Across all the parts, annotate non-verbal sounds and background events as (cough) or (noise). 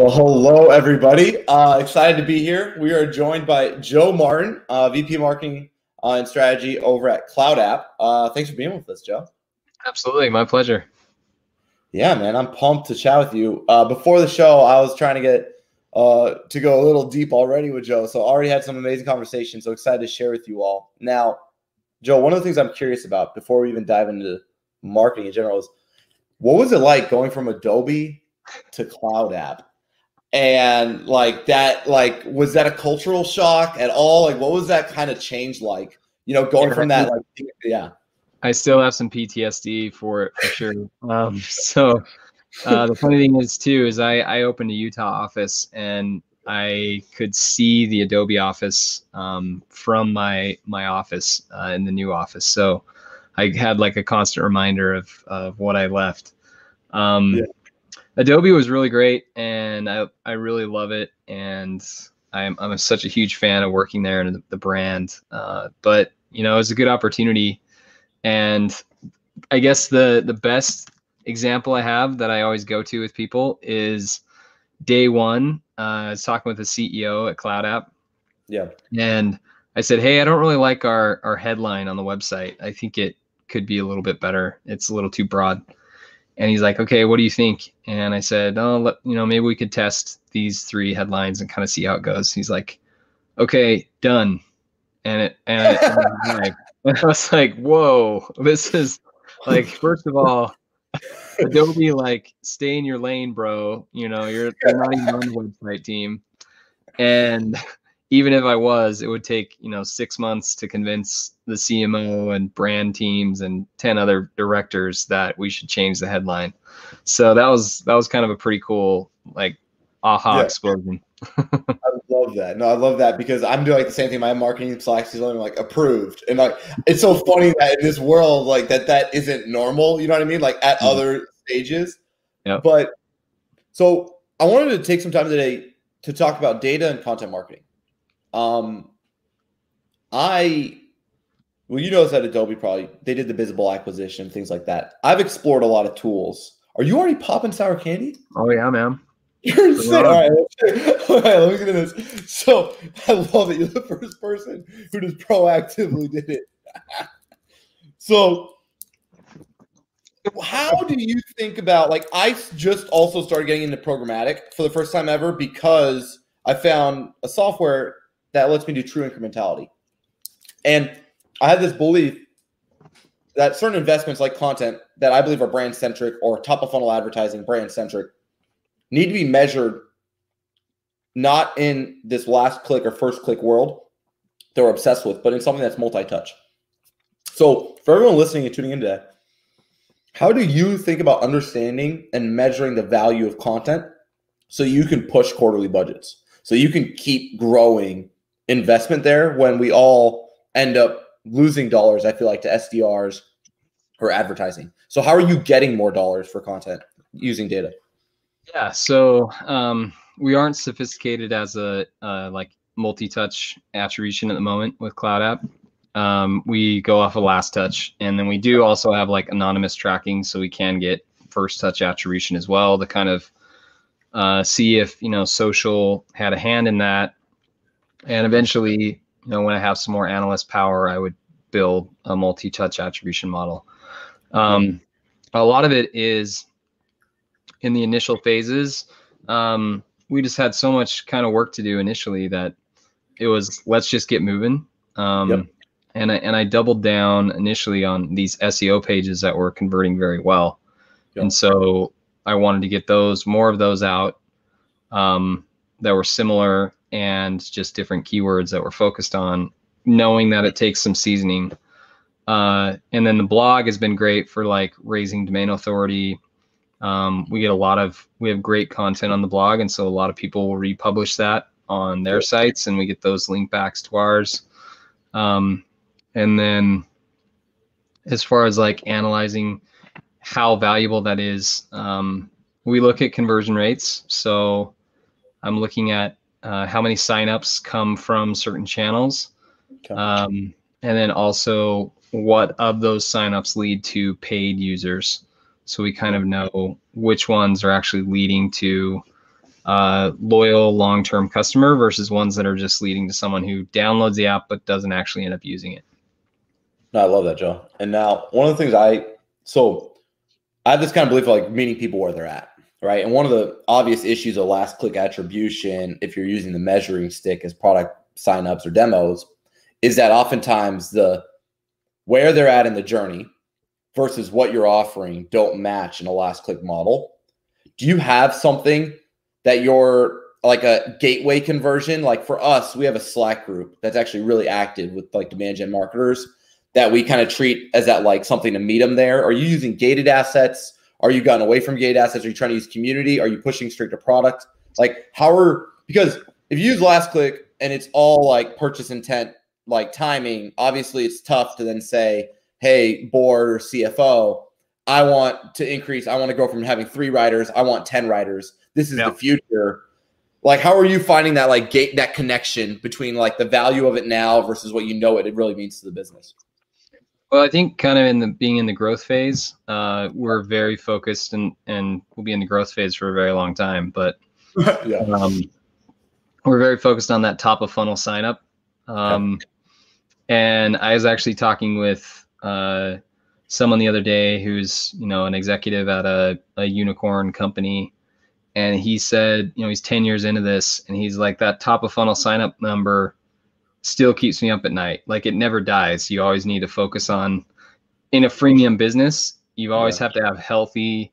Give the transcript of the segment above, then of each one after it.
Well, hello, everybody. Uh, excited to be here. We are joined by Joe Martin, uh, VP Marketing uh, and Strategy over at Cloud App. Uh, thanks for being with us, Joe. Absolutely, my pleasure. Yeah, man, I'm pumped to chat with you. Uh, before the show, I was trying to get uh, to go a little deep already with Joe, so already had some amazing conversations. So excited to share with you all. Now, Joe, one of the things I'm curious about before we even dive into marketing in general is what was it like going from Adobe to Cloud App? And like that like was that a cultural shock at all? Like what was that kind of change like? You know going from that like yeah. i still have some ptsd for it for sure. Um (laughs) so uh the funny thing is too is i i opened a utah office and i could see the adobe office um from my my office uh, in the new office. So i had like a constant reminder of of what i left. Um yeah Adobe was really great, and I I really love it, and I'm I'm such a huge fan of working there and the, the brand. Uh, but you know, it was a good opportunity, and I guess the the best example I have that I always go to with people is day one. Uh, I was talking with the CEO at Cloud App. Yeah. And I said, Hey, I don't really like our our headline on the website. I think it could be a little bit better. It's a little too broad. And he's like, okay, what do you think? And I said, oh, let, you know, maybe we could test these three headlines and kind of see how it goes. He's like, okay, done. And it, and, it, and (laughs) I was like, whoa, this is like, first of all, Adobe, like, stay in your lane, bro. You know, you're, you're not even on the website team. And even if I was, it would take, you know, six months to convince the CMO and brand teams and 10 other directors that we should change the headline. So that was, that was kind of a pretty cool, like, aha yeah. explosion. (laughs) I love that. No, I love that because I'm doing like the same thing. My marketing Slack is only like approved, and like it's so funny that in this world, like that, that isn't normal. You know what I mean? Like at mm-hmm. other stages. Yeah. But so I wanted to take some time today to talk about data and content marketing. Um, I well, you notice that Adobe probably they did the Visible acquisition, things like that. I've explored a lot of tools. Are you already popping sour candy? Oh yeah, man. (laughs) You're insane. All right, (laughs) all right, let me get into this. So I love it. You're the first person who just proactively did it. (laughs) so how do you think about like I just also started getting into programmatic for the first time ever because I found a software that lets me do true incrementality. And I have this belief that certain investments like content that I believe are brand centric or top of funnel advertising brand centric need to be measured not in this last click or first click world that we're obsessed with, but in something that's multi touch. So, for everyone listening and tuning in today, how do you think about understanding and measuring the value of content so you can push quarterly budgets, so you can keep growing investment there when we all end up losing dollars, I feel like, to SDRs or advertising. So, how are you getting more dollars for content using data? Yeah, so um, we aren't sophisticated as a uh, like multi-touch attribution at the moment with Cloud App. Um, we go off of last touch, and then we do also have like anonymous tracking, so we can get first touch attribution as well to kind of uh, see if you know social had a hand in that and eventually, you know, when I have some more analyst power, I would build a multi-touch attribution model. Um, a lot of it is in the initial phases. Um, we just had so much kind of work to do initially that it was let's just get moving. Um, yep. And I and I doubled down initially on these SEO pages that were converting very well, yep. and so I wanted to get those more of those out um, that were similar and just different keywords that we're focused on, knowing that it takes some seasoning. Uh, and then the blog has been great for like raising domain authority. Um, we get a lot of we have great content on the blog, and so a lot of people will republish that on their sites, and we get those link backs to ours. Um, and then as far as like analyzing how valuable that is, um, we look at conversion rates. So I'm looking at uh, how many signups come from certain channels, um, and then also what of those signups lead to paid users. So we kind of know which ones are actually leading to uh, loyal long-term customer versus ones that are just leading to someone who downloads the app but doesn't actually end up using it. No, I love that, Joe. And now one of the things I so I have this kind of belief of like meeting people where they're at, right? And one of the obvious issues of last click attribution, if you're using the measuring stick as product signups or demos, is that oftentimes the where they're at in the journey versus what you're offering don't match in a last click model. Do you have something that you're like a gateway conversion? Like for us, we have a Slack group that's actually really active with like demand gen marketers that we kind of treat as that like something to meet them there. Are you using gated assets? Are you gotten away from gated assets? Are you trying to use community? Are you pushing straight to product? Like how are because if you use last click and it's all like purchase intent like timing, obviously it's tough to then say, hey, board or CFO, I want to increase, I want to go from having three writers, I want 10 writers. This is the future. Like, how are you finding that like gate that connection between like the value of it now versus what you know it, it really means to the business? Well, I think kind of in the being in the growth phase, uh, we're very focused and and we'll be in the growth phase for a very long time. But (laughs) yeah. um, we're very focused on that top of funnel sign up. Um, yeah. And I was actually talking with uh, someone the other day who's you know an executive at a, a unicorn company, and he said you know he's 10 years into this, and he's like that top of funnel sign up number still keeps me up at night. Like it never dies. You always need to focus on in a freemium business. You always yeah. have to have healthy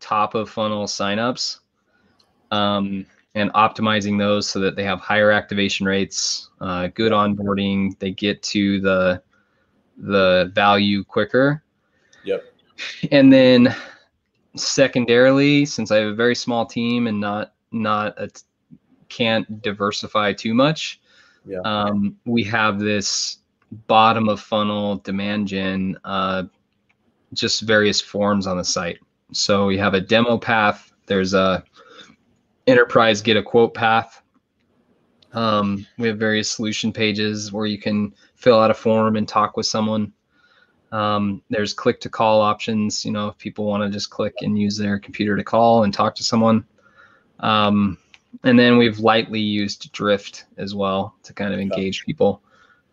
top of funnel signups. Um, and optimizing those so that they have higher activation rates, uh, good onboarding, they get to the the value quicker. Yep. And then secondarily, since I have a very small team and not not a, can't diversify too much, yeah. um, we have this bottom of funnel demand gen, uh, just various forms on the site. So we have a demo path. There's a enterprise get a quote path. Um, we have various solution pages where you can fill out a form and talk with someone. Um, there's click to call options. You know, if people want to just click and use their computer to call and talk to someone. Um, and then we've lightly used Drift as well to kind of engage people.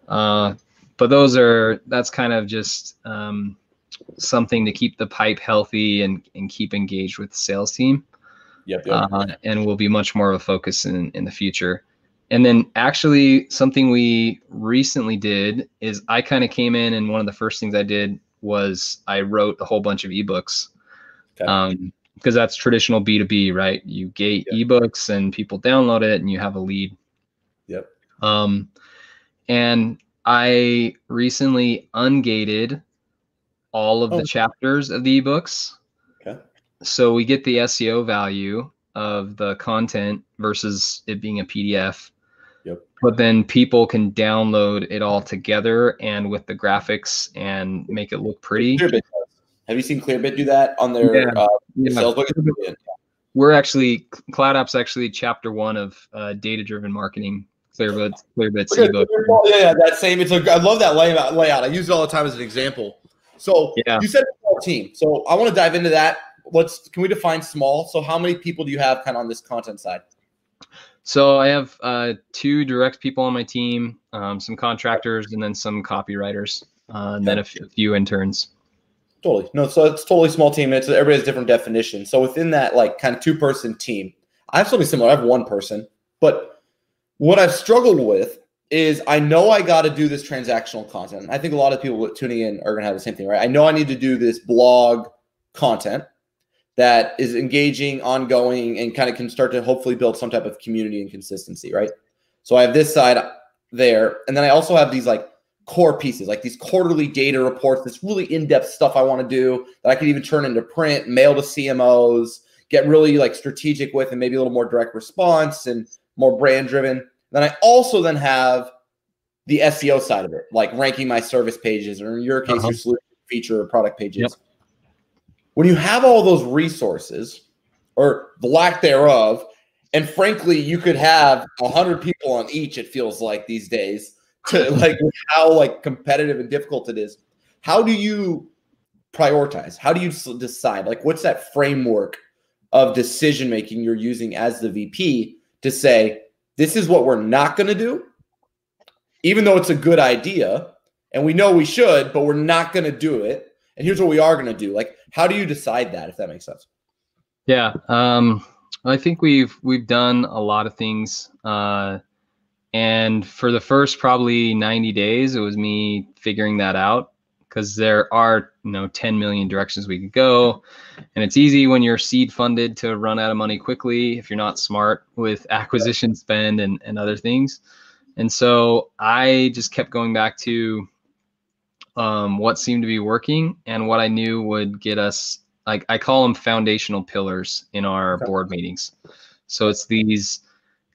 Uh, but those are that's kind of just um, something to keep the pipe healthy and, and keep engaged with the sales team. Yep. yep. Uh, and will be much more of a focus in, in the future. And then actually something we recently did is I kind of came in and one of the first things I did was I wrote a whole bunch of ebooks. Okay. Um, because that's traditional B2B, right? You gate yep. ebooks and people download it and you have a lead. Yep. Um, and I recently ungated all of oh. the chapters of the ebooks Okay. so we get the SEO value of the content versus it being a PDF. Yep. But then people can download it all together and with the graphics and make it look pretty. Clearbit Have you seen Clearbit do that on their yeah. Uh, yeah. sales book? We're actually Cloud App's actually chapter one of uh, data driven marketing. Clearbit, Clearbit's ebook. Yeah, yeah, that same. It's a. I love that layout. Layout. I use it all the time as an example. So yeah. you said small team. So I want to dive into that let's can we define small? So how many people do you have kind of on this content side? So I have uh, two direct people on my team, um, some contractors, and then some copywriters, uh, and then a, f- a few interns. Totally. No, so it's totally small team. It's everybody has different definitions. So within that, like kind of two person team, I have something similar. I have one person, but what I've struggled with is I know I got to do this transactional content. I think a lot of people tuning in are going to have the same thing, right? I know I need to do this blog content that is engaging, ongoing, and kind of can start to hopefully build some type of community and consistency, right? So I have this side there. And then I also have these like core pieces, like these quarterly data reports, this really in-depth stuff I want to do that I could even turn into print, mail to CMOs, get really like strategic with and maybe a little more direct response and more brand driven. Then I also then have the SEO side of it, like ranking my service pages or in your case, uh-huh. your solution feature or product pages. Yep when you have all those resources or the lack thereof, and frankly, you could have a hundred people on each. It feels like these days to like how like competitive and difficult it is. How do you prioritize? How do you decide? Like, what's that framework of decision making you're using as the VP to say, this is what we're not going to do, even though it's a good idea and we know we should, but we're not going to do it. And here's what we are going to do. Like, how do you decide that, if that makes sense? Yeah. Um, I think we've we've done a lot of things. Uh, and for the first probably 90 days, it was me figuring that out because there are you know 10 million directions we could go. And it's easy when you're seed funded to run out of money quickly if you're not smart with (laughs) acquisition spend and, and other things. And so i just kept going back to um, what seemed to be working and what i knew would get us like i call them foundational pillars in our board meetings. So it's these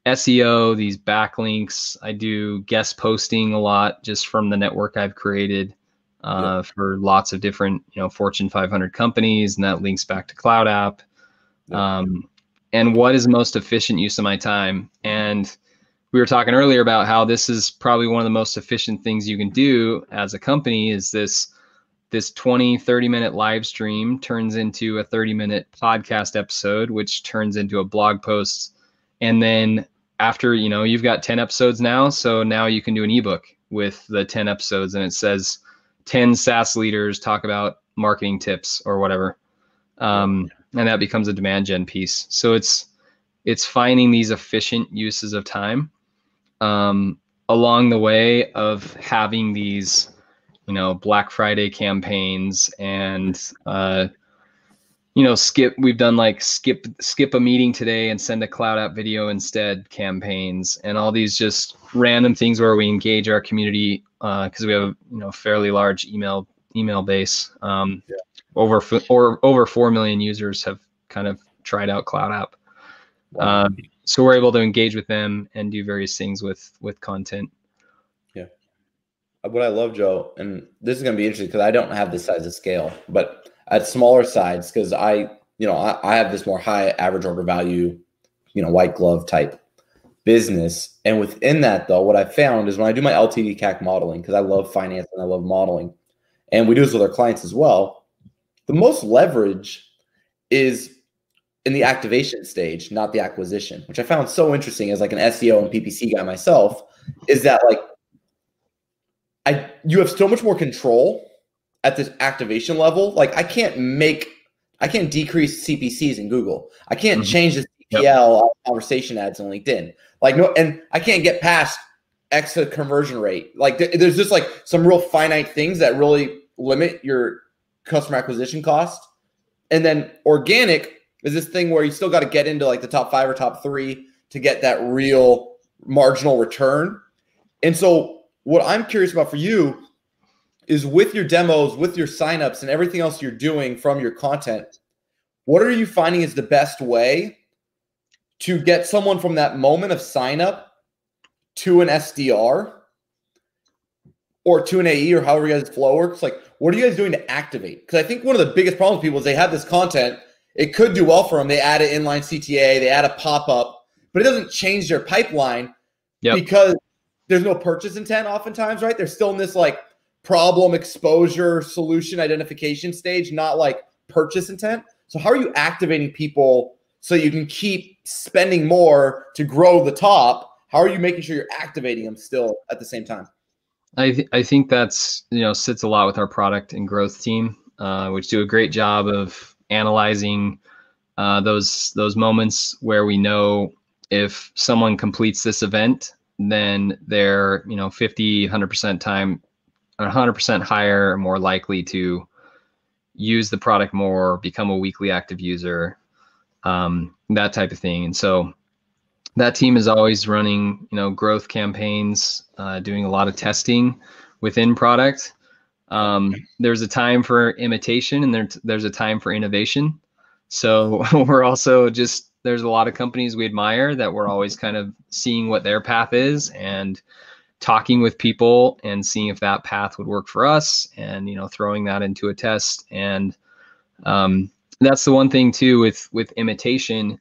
seo these backlinks i do guest posting a lot just from the network i've created uh, yeah. for lots of different you know Fortune 500 companies, and that links back to Cloud App. Yeah. Um, and what is the most efficient use of my time? And we were talking earlier about how this is probably one of the most efficient things you can do as a company is this this 20 30 minute live stream turns into a 30 minute podcast episode which turns into a blog post and then after you know you've got 10 episodes now so now you can do an ebook with the 10 episodes and it says 10 SaaS leaders talk about marketing tips or whatever. Um, and that becomes a demand gen piece. So it's it's finding these efficient uses of time um, along the way of having these, you know, Black Friday campaigns and uh, you know skip we've done like skip skip a meeting today and send a cloud app video instead campaigns. And all these just random things where we engage our community because uh, we have a you know fairly large email email base. Um, yeah. over or over 4 million users have kind of tried out cloud app. Wow. um, so we're able to engage with them and do various things with with content. Yeah. What i love joe and this is going to be interesting because i don't have this size of scale but at smaller sides because I, you know, I, I have this more high average order value, you know, white glove type business. And within that, though, what I found is when I do my LTV CAC modeling, because I love finance and I love modeling, and we do this with our clients as well, the most leverage is in the activation stage, not the acquisition, which I found so interesting as like an SEO and PPC guy myself, is that like I you have so much more control at this activation level, like I can't make, I can't decrease CPCs in Google. I can't mm-hmm. change the CPL yep. conversation ads on LinkedIn. Like no, and I can't get past X conversion rate. Like th- there's just like some real finite things that really limit your customer acquisition cost. And then organic is this thing where you still got to get into like the top five or top three to get that real marginal return. And so what I'm curious about for you is with your demos, with your signups, and everything else you're doing from your content, what are you finding is the best way to get someone from that moment of sign up to an SDR or to an AE or however you guys flow works? Like, what are you guys doing to activate? Because I think one of the biggest problems with people is they have this content, it could do well for them. They add an inline CTA, they add a pop up, but it doesn't change their pipeline yep. because there's no purchase intent oftentimes, right? They're still in this like problem exposure solution identification stage, not like purchase intent. So how are you activating people so you can keep spending more to grow the top? How are you making sure you're activating them still at the same time? I th- I think that's you know sits a lot with our product and growth team, uh, which do a great job of analyzing uh, those those moments where we know if someone completes this event, then they're you know 50 100% time 100% higher, more likely to use the product more, become a weekly active user, um, that type of thing. And so that team is always running, you know, growth campaigns, uh, doing a lot of testing within product. Um, there's a time for imitation and there, there's a time for innovation. So (laughs) we're also just there's a lot of companies we admire that we're always kind of seeing what their path is and talking with people and seeing if that path would work for us and you know throwing that into a test. And um, that's the one thing too with with imitation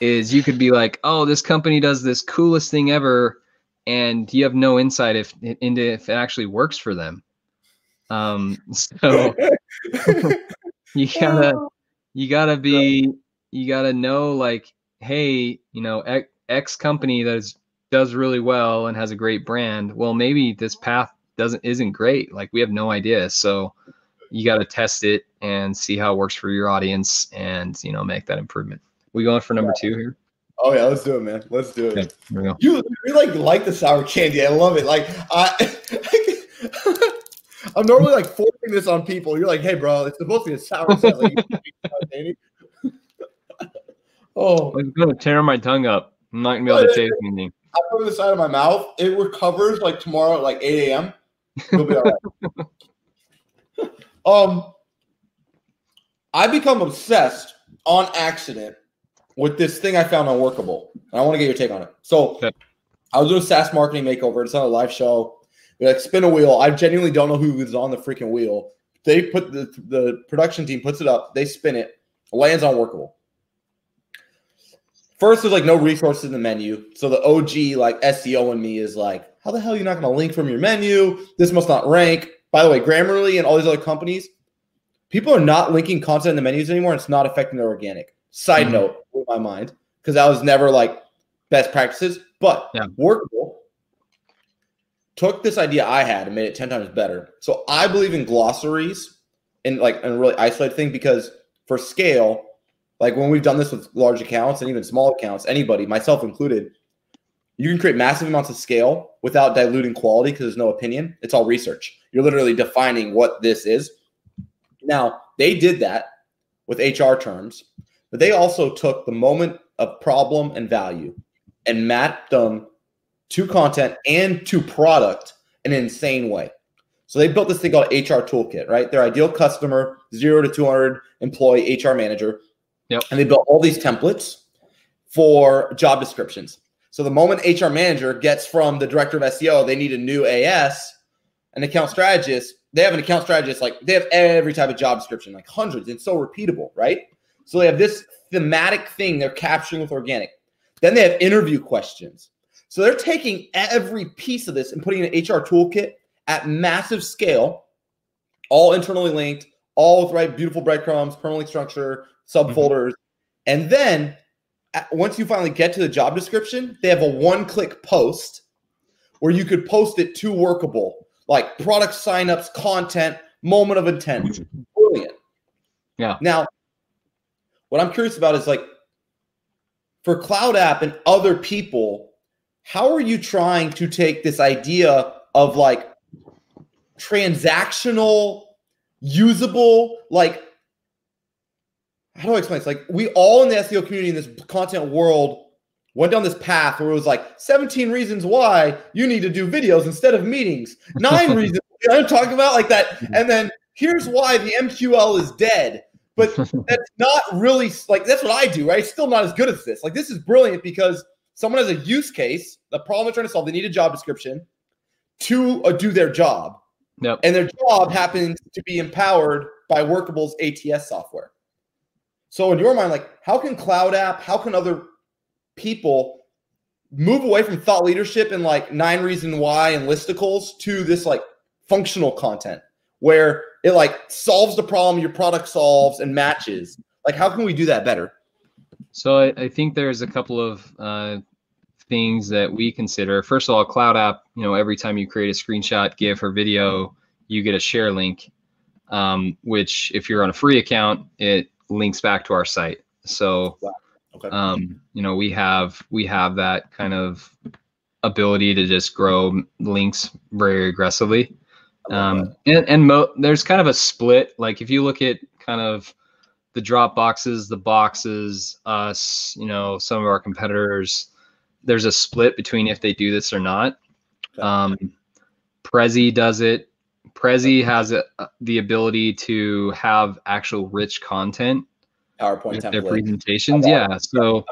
is you could be like oh this company does this coolest thing ever and you have no insight if into if it actually works for them. Um (laughs) so (laughs) you gotta you gotta be you gotta know like, hey, you know, X, X company that is, does really well and has a great brand. Well, maybe this path doesn't isn't great. Like we have no idea. So you got to test it and see how it works for your audience and you know make that improvement. We going for number two here? Oh yeah, let's do it, man. Let's do it. Okay. You, you like like the sour candy. I love it. Like I (laughs) I'm normally like forcing this on people. You're like, hey bro, it's supposed to be a sour set. Like, you sour candy. (laughs) oh, I'm gonna tear my tongue up. I'm not gonna be able to oh, taste anything. I put it in the side of my mouth. It recovers like tomorrow at like 8 a.m. You'll be all right. (laughs) um, I become obsessed on accident with this thing I found on Workable. And I want to get your take on it. So Okay. I was doing a SaaS marketing makeover. It's on a live show. We like spin a wheel. I genuinely don't know who was on the freaking wheel. They put the the production team puts it up. They spin it. Lands on Workable. First, there's like no resources in the menu. So the OG like SEO in me is like, how the hell are you not going to link from your menu? This must not rank. By the way, Grammarly and all these other companies, people are not linking content in the menus anymore. And it's not affecting their organic. Side Mhm. note, in my mind, because that was never like best practices, but Yeah. workable took this idea I had and made it 10 times better. So I believe in glossaries and like a really isolated thing because for scale, like when we've done this with large accounts and even small accounts, anybody, myself included, you can create massive amounts of scale without diluting quality because there's no opinion. It's all research. You're literally defining what this is. Now, they did that with HR terms, but they also took the moment of problem and value and mapped them to content and to product in an insane way. So they built this thing called HR Toolkit, right? Their ideal customer, zero to 200 employee HR manager. Yep. And they built all these templates for job descriptions. So the moment HR manager gets from the director of SEO, they need a new AS, an account strategist. They have an account strategist, like they have every type of job description, like hundreds. It's so repeatable, right? So they have this thematic thing they're capturing with organic. Then they have interview questions. So they're taking every piece of this and putting an HR toolkit at massive scale, all internally linked, all with right beautiful breadcrumbs, permanently structured, Mm-hmm. subfolders. And then uh, once you finally get to the job description, they have a one-click post where you could post it to workable, like product signups, content, moment of intent. Brilliant. Yeah. Now, what I'm curious about is like for Cloud App and other people, how are you trying to take this idea of like transactional, usable, like how do I explain this? Like we all in the SEO community in this content world went down this path where it was like 17 reasons why you need to do videos instead of meetings. Nine (laughs) reasons. You know I'm talking about? Like that. And then here's why the MQL is dead. But (laughs) that's not really like that's what I do, right? Still not as good as this. Like this is brilliant because someone has a use case, the problem they're trying to solve, they need a job description to uh, do their job. Yep. And their job happens to be empowered by Workable's ATS software. So in your mind, like how can Cloud App, how can other people move away from thought leadership and like nine reason why and listicles to this like functional content where it like solves the problem your product solves and matches. Like how can we do that better? So I, I think there's a couple of uh, things that we consider. First of all, Cloud App, you know, every time you create a screenshot, GIF, or video, you get a share link, um, which if you're on a free account, it links back to our site. So, Okay. um, you know, we have we have that kind of ability to just grow links very aggressively. Um, and and mo- there's kind of a split. Like if you look at kind of the drop boxes, the boxes, us, you know, some of our competitors, there's a split between if they do this or not. Um, Prezi does it. Prezi has a, the ability to have actual rich content. PowerPoint their presentations. Yeah. So.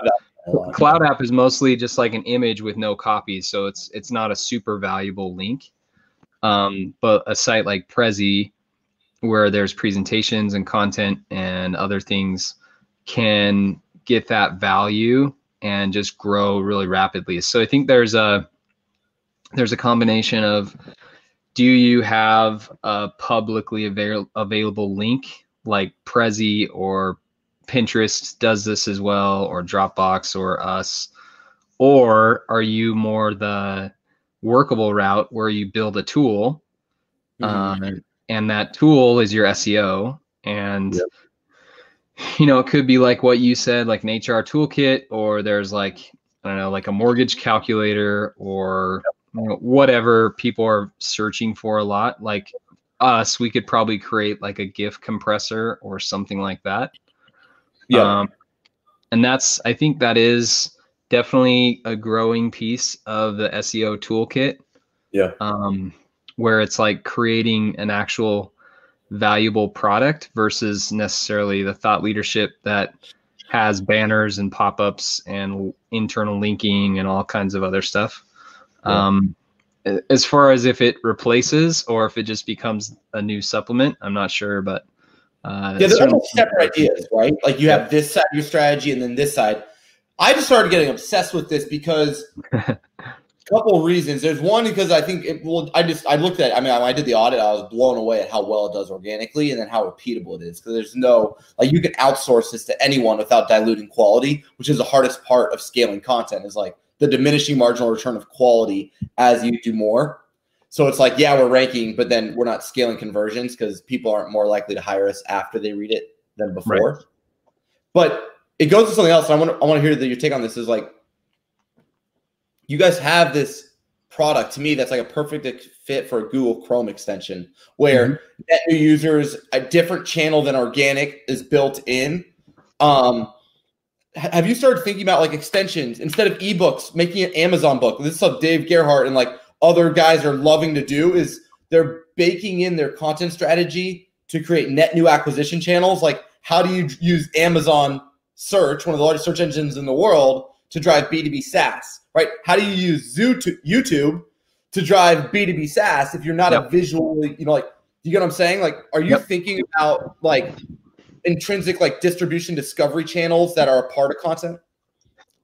Cloud App is mostly just like an image with no copies, so it's it's not a super valuable link. Um, but a site like Prezi, where there's presentations and content and other things, can get that value and just grow really rapidly. So I think there's a there's a combination of do you have a publicly avail- available link like Prezi or Pinterest does this as well, or Dropbox, or us? Or are you more the workable route where you build a tool, Mhm. uh, and that tool is your SEO, and Yep. you know it could be like what you said, like an HR toolkit, or there's like I don't know, like a mortgage calculator, or whatever people are searching for a lot. Like us, we could probably create like a GIF compressor or something like that. yeah. Um, and that's, I think that is definitely a growing piece of the SEO toolkit. Yeah. Um, where it's like creating an actual valuable product versus necessarily the thought leadership that has banners and pop-ups and internal linking and all kinds of other stuff. Yeah. Um, as far as if it replaces or if it just becomes a new supplement, I'm not sure, but uh, Yeah, they're certainly- almost separate ideas, right? Like you have this side of your strategy and then this side. I just started getting obsessed with this because a (laughs) couple of reasons. There's one because I think it well, I just I looked at I mean when I did the audit, I was blown away at how well it does organically and then how repeatable it is. Because there's no like you can outsource this to anyone without diluting quality, which is the hardest part of scaling content, is like the diminishing marginal return of quality as you do more. So it's like, yeah, we're ranking, but then we're not scaling conversions because people aren't more likely to hire us after they read it than before. But it goes to something else. I want to I want to hear that your take on this is like you guys have this product to me that's like a perfect fit for a Google Chrome extension where net new users, a different channel than organic is built in. Um, have you started thinking about like extensions instead of ebooks, making an Amazon book? This is what Dave Gerhardt and like other guys are loving to do is they're baking in their content strategy to create net new acquisition channels. Like, how do you use Amazon search, one of the largest search engines in the world, to drive B2B SaaS, right? How do you use YouTube to drive B2B SaaS if you're not a Yep. visually, you know, like, do you get what I'm saying? Like, are you Yep. thinking about like intrinsic like distribution discovery channels that are a part of content?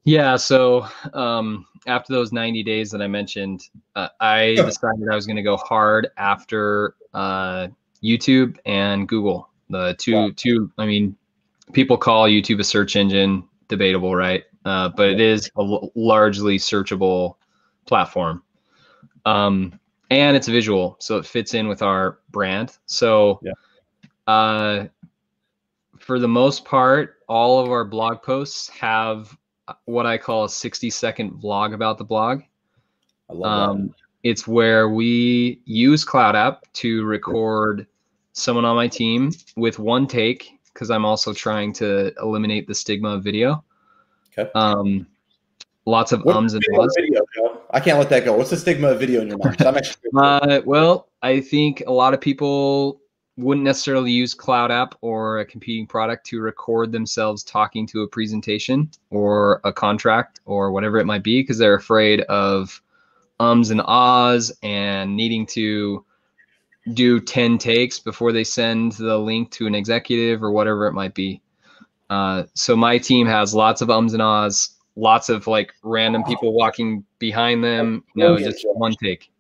Yeah. So um, after those 90 days that I mentioned, uh, I decided I was going to go hard after uh, YouTube and Google. The two, Wow. two. I mean, people call YouTube a search engine. Debatable, right? Uh, but it is a l- largely searchable platform, um, and it's visual, so it fits in with our brand. So, Yeah. For the most part, all of our blog posts have what I call a 60 second vlog about the blog. I love Um, it's where we use Cloud App to record someone on my team with one take because I'm also trying to eliminate the stigma of video. Okay. Um, lots of What's ums and ahs. I can't let that go. What's the stigma of video in your mind? I'm actually (laughs) Uh, well, I think a lot of people wouldn't necessarily use Cloud App or a competing product to record themselves talking to a presentation or a contract or whatever it might be because they're afraid of ums and ahs and needing to do 10 takes before they send the link to an executive or whatever it might be. Uh, so my team has lots of ums and ahs, lots of like random people walking behind them, you know, just one take.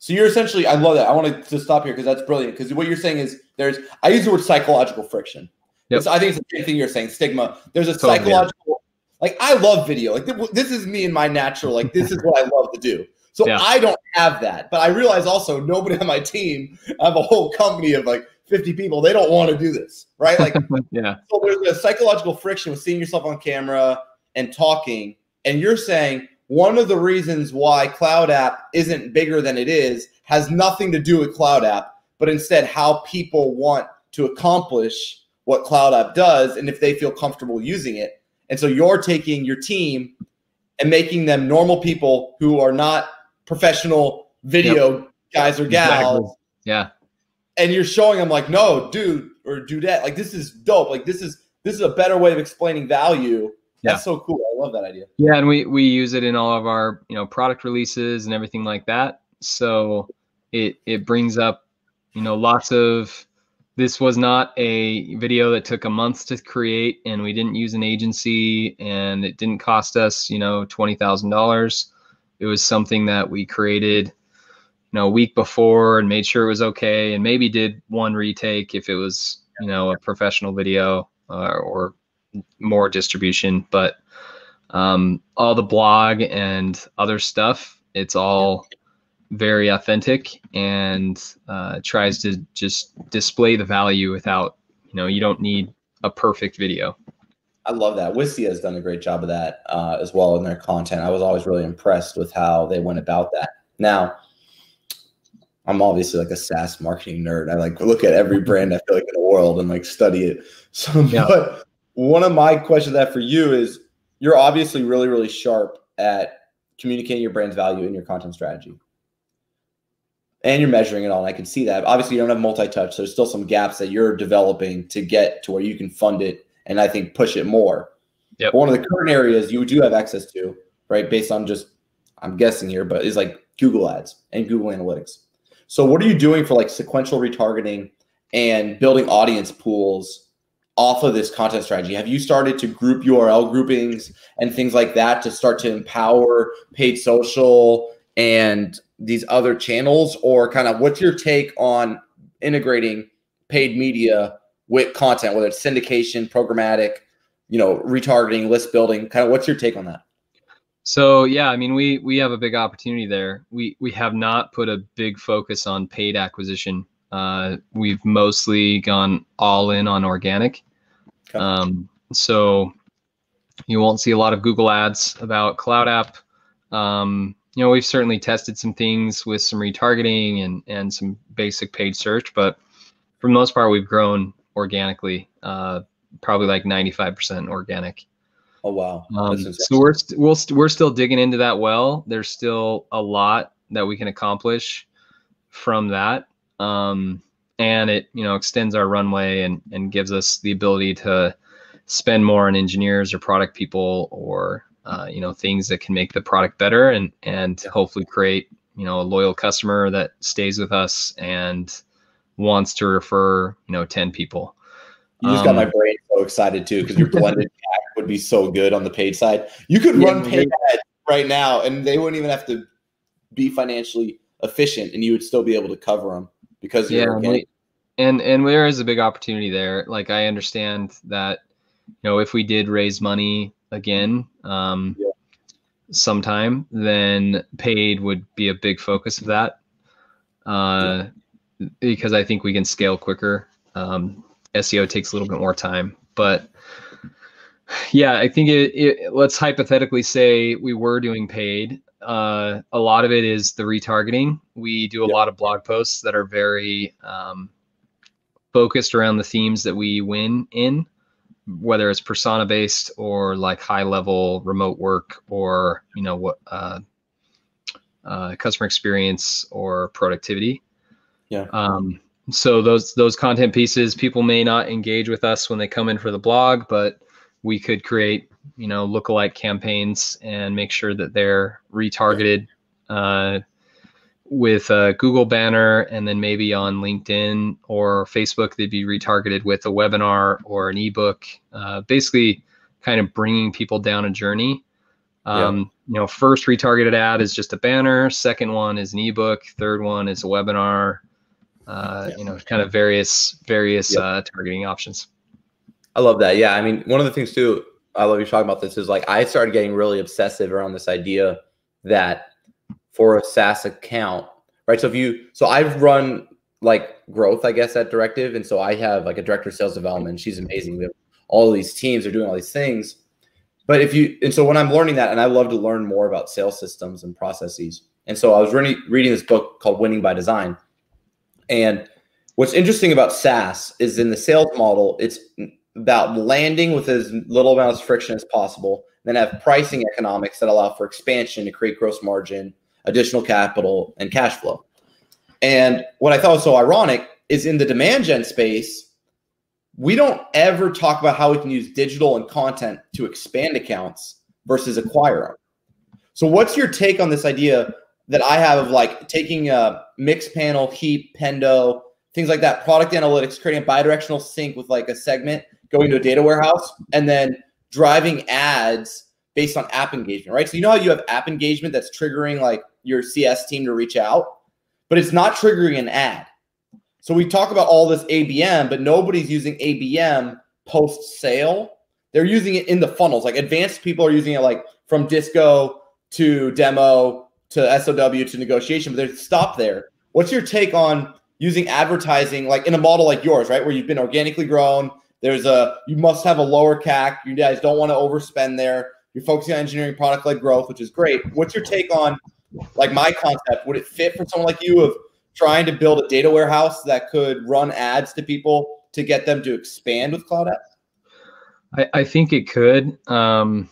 So you're essentially, I love that. I want to stop here because that's brilliant. Because what you're saying is there's, I use the word psychological friction. Yep. It's- I think it's the same thing you're saying, stigma. There's a Totally, psychological, like I love video. Like th- this is me and my natural, like this is what I love to do. So Yeah. I don't have that. But I realize also nobody on my team, I have a whole company of like 50 people. They don't want to do this, right? Like (laughs) yeah. so there's a psychological friction with seeing yourself on camera and talking. And you're saying one of the reasons why Cloud App isn't bigger than it is has nothing to do with Cloud App, but instead how people want to accomplish what Cloud App does and if they feel comfortable using it. And so you're taking your team and making them normal people who are not professional video guys or gals Exactly. Yeah. and you're showing them like, no, dude or dudette, like this is dope. Like this is this is a better way of explaining value. That's so cool. I love that idea. Yeah, and we we use it in all of our you know product releases and everything like that. So it it brings up you know lots of this was not a video that took a month to create and we didn't use an agency and it didn't cost us you know twenty thousand dollars. It was something that we created you know a week before and made sure it was okay and maybe did one retake if it was you know a professional video uh, or more distribution. But um, all the blog and other stuff, it's all very authentic and uh, tries to just display the value without, you know, you don't need a perfect video. I love that. Wistia has done a great job of that uh, as well in their content. I was always really impressed with how they went about that. Now, I'm obviously like a SaaS marketing nerd. I like look at every brand I feel like in the world and like study it. So, yeah. (laughs) but one of my questions that for you is you're obviously really, really sharp at communicating your brand's value in your content strategy. And you're measuring it all. And I can see that. Obviously, you don't have multi-touch. So there's still some gaps that you're developing to get to where you can fund it and I think push it more. Yep. One of the current areas you do have access to, right, based on just I'm guessing here, but is like Google Ads and Google Analytics. So what are you doing for like sequential retargeting and building audience pools off of this content strategy? Have you started to group URL groupings and things like that to start to empower paid social and these other channels or kind of what's your take on integrating paid media with content whether it's syndication, programmatic, you know, retargeting, list building, kind of what's your take on that? So yeah, I mean we we have a big opportunity there. We we have not put a big focus on paid acquisition. Uh, we've mostly gone all in on organic. Okay. Um, so you won't see a lot of Google ads about Cloud App. Um, you know, we've certainly tested some things with some retargeting and and some basic paid search, but for the most part, we've grown organically. Uh, probably like 95% organic. Oh wow! Um, so we're we st- we'll st- we're still digging into that well. There's still a lot that we can accomplish from that, um, and it you know extends our runway and and gives us the ability to spend more on engineers or product people or uh, you know things that can make the product better and and hopefully create you know a loyal customer that stays with us and wants to refer you know 10 people you just um, got my um, brain so excited too because your (laughs) blended CAC would be so good on the paid side. You could run paid ads right now, and they wouldn't even have to be financially efficient, and you would still be able to cover them because yeah. And and there is a big opportunity there. Like I understand that, you know, if we did raise money again, um, yeah. sometime, then paid would be a big focus of that. Uh, yeah. because I think we can scale quicker. Um, SEO takes a little bit more time. But yeah, I think it, it let's hypothetically say we were doing paid. Uh, a lot of it is the retargeting. We do a lot of blog posts that are very um, focused around the themes that we win in, whether it's persona based or like high level remote work or you know what uh, uh, customer experience or productivity. Yeah. Um, so those those content pieces people may not engage with us when they come in for the blog but we could create you know lookalike campaigns and make sure that they're retargeted uh, with a google banner and then maybe on linkedin or facebook they'd be retargeted with a webinar or an ebook uh, basically kind of bringing people down a journey um, yeah. you know first retargeted ad is just a banner second one is an ebook third one is a webinar uh, yeah. you know, kind of various various yep. uh, targeting options. I love that. Yeah, I mean, one of the things too, I love you talking about this is like I started getting really obsessive around this idea that for a SaaS account, right? So if you, so I've run like growth, I guess, at Directive, and so I have like a director of sales development. She's amazing. We have all these teams are doing all these things. But if you, and so when I'm learning that, and I love to learn more about sales systems and processes, and so I was reading reading this book called Winning by Design and what's interesting about SaaS is in the sales model, it's about landing with as little amount of friction as possible, then have pricing economics that allow for expansion to create gross margin, additional capital, and cash flow. And what I thought was so ironic is in the demand gen space, we don't ever talk about how we can use digital and content to expand accounts versus acquire them. So, what's your take on this idea that I have of like taking a Mixpanel, Heap, Pendo, things like that, product analytics, creating a bidirectional sync with like a segment, going to a data warehouse, and then driving ads based on app engagement, right? So you know how you have app engagement that's triggering like your CS team to reach out, but it's not triggering an ad. So we talk about all this ABM, but nobody's using ABM post sale they're using it in the funnels. Like advanced people are using it like from disco to demo to SOW to negotiation, but they stop there. What's your take on using advertising like in a model like yours, right? Where you've been organically grown. There's a you must have a lower CAC. You guys don't want to overspend there. You're focusing on engineering product led growth, which is great. What's your take on like my concept? Would it fit for someone like you of trying to build a data warehouse that could run ads to people to get them to expand with Cloud App? I, I think it could. Um,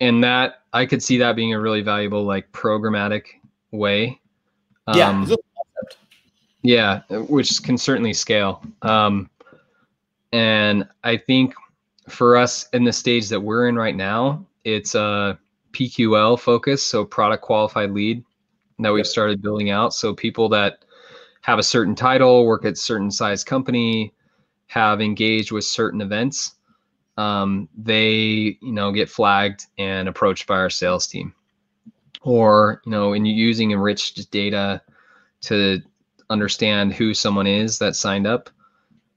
and that I could see that being a really valuable like programmatic way. Um, yeah. Yeah, which can certainly scale. Um, and I think for us in the stage that we're in right now, it's a PQL focus, so product qualified lead that we've started building out. So people that have a certain title, work at certain size company, have engaged with certain events, um, they you know get flagged and approached by our sales team or you know in using enriched data to understand who someone is that signed up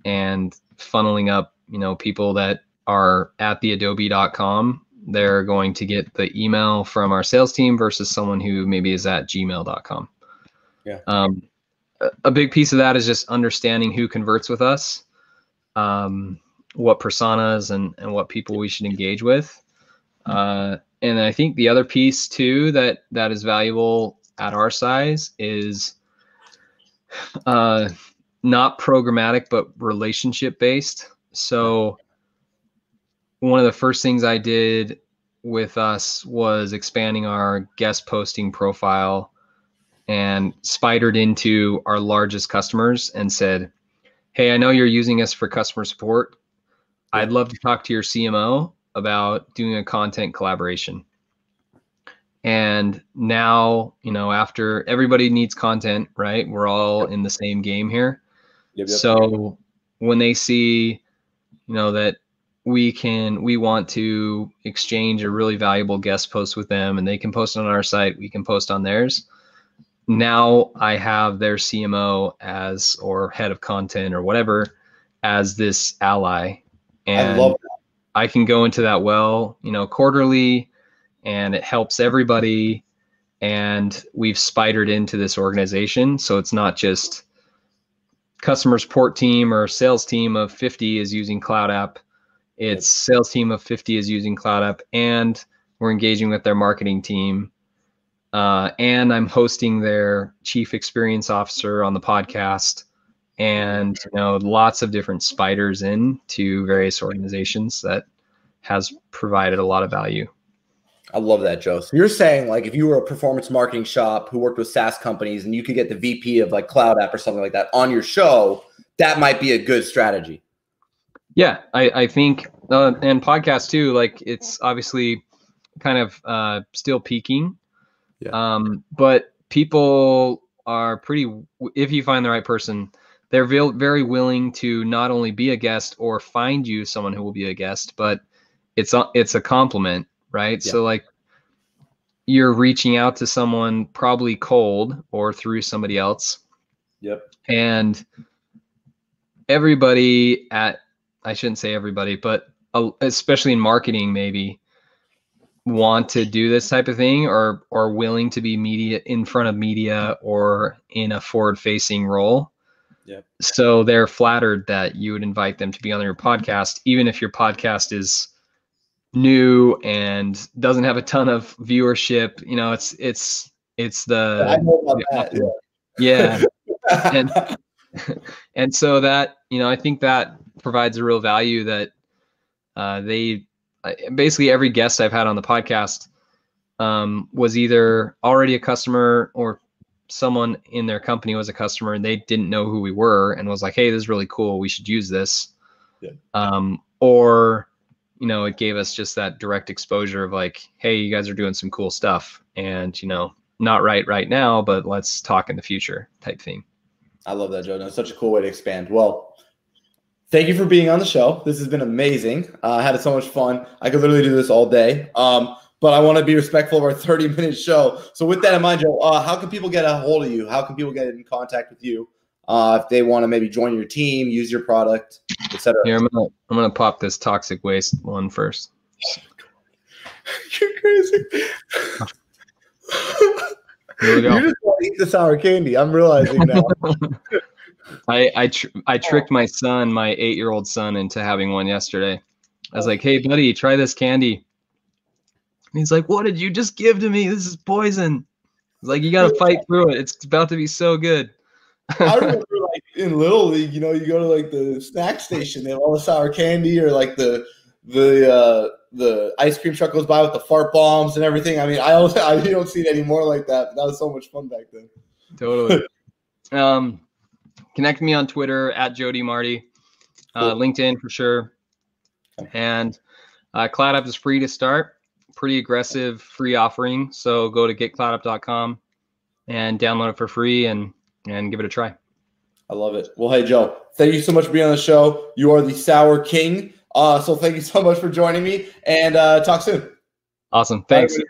and funneling up you know people that are at the adobe.com they're going to get the email from our sales team versus someone who maybe is at gmail.com yeah um, a big piece of that is just understanding who converts with us um, what personas and, and what people we should engage with. Uh, and I think the other piece too that that is valuable at our size is uh, not programmatic but relationship based. So one of the first things I did with us was expanding our guest posting profile and spidered into our largest customers and said, Hey, I know you're using us for customer support. I'd love to talk to your CMO about doing a content collaboration. And now, you know, after everybody needs content, right? We're all in the same game here. Yep, yep. So when they see, you know, that we can, we want to exchange a really valuable guest post with them and they can post on our site, we can post on theirs. Now I have their CMO as, or head of content or whatever, as this ally and I, love that. I can go into that well, you know, quarterly, and it helps everybody. And we've spidered into this organization, so it's not just customer support team or sales team of 50 is using Cloud App. It's sales team of 50 is using Cloud App, and we're engaging with their marketing team. Uh, and I'm hosting their chief experience officer on the podcast and you know lots of different spiders in to various organizations that has provided a lot of value. I love that, Joe. So you're saying like if you were a performance marketing shop who worked with SaaS companies and you could get the VP of like Cloud App or something like that on your show, that might be a good strategy. Yeah, I, I think uh, and podcast too. Like it's obviously kind of uh, still peaking, yeah. um, but people are pretty. If you find the right person, they're very willing to not only be a guest or find you someone who will be a guest, but it's a, it's a compliment, right? Yeah. So like you're reaching out to someone probably cold or through somebody else. Yep. And everybody at I shouldn't say everybody, but especially in marketing maybe want to do this type of thing or or willing to be media in front of media or in a forward facing role yeah. So they're flattered that you would invite them to be on your podcast, even if your podcast is new and doesn't have a ton of viewership. You know, it's it's it's the, I know about that, yeah. yeah. (laughs) and (laughs) and so that you know, I think that provides a real value that uh, they basically every guest I've had on the podcast um, was either already a customer or someone in their company was a customer and they didn't know who we were and was like, "Hey, this is really cool. We should use this." Yeah. Um, or you know, it gave us just that direct exposure of like, "Hey, you guys are doing some cool stuff," and you know, not right right now, but let's talk in the future type thing. I love that, Joe. That's such a cool way to expand. Well, thank you for being on the show. This has been amazing. Uh, I had so much fun. I could literally do this all day. Um, but I want to be respectful of our (laughs) 30 minute show. So with that in mind, Joe, uh, how can people get a hold of you? How can people get in contact with you? uh, if they want to maybe join your team, use your product, etc. Here, I'm gonna I'm gonna pop this toxic waste one first. (laughs) You're crazy. (laughs) Here we go. You just want to eat the sour candy. I'm realizing now. (laughs) I I tr- I tricked my son, my eight year old son, into having one yesterday. I was like, "Hey, buddy, try this candy." And he's like, "What did you just give to me? This is poison." He's like, "You gotta fight through it. It's about to be so good." I (laughs) remember like in Little League, you know, you go to like the snack station, they have all the sour candy or like the the uh the ice cream truck goes by with the fart bombs and everything. I mean, I don't (laughs) I don't see it anymore like that, but that was so much fun back then. totally. (laughs) Um, connect me on Twitter at Jody Marty, uh, Cool. LinkedIn for sure, and uh, CloudApp is free to start. Pretty aggressive free offering, so go to getcloudapp.com and download it for free and and give it a try. I love it. Well, hey Joe, thank you so much for being on the show. You are the Sour King. Uh, so thank you so much for joining me and uh, talk soon. Awesome, thanks. Bye.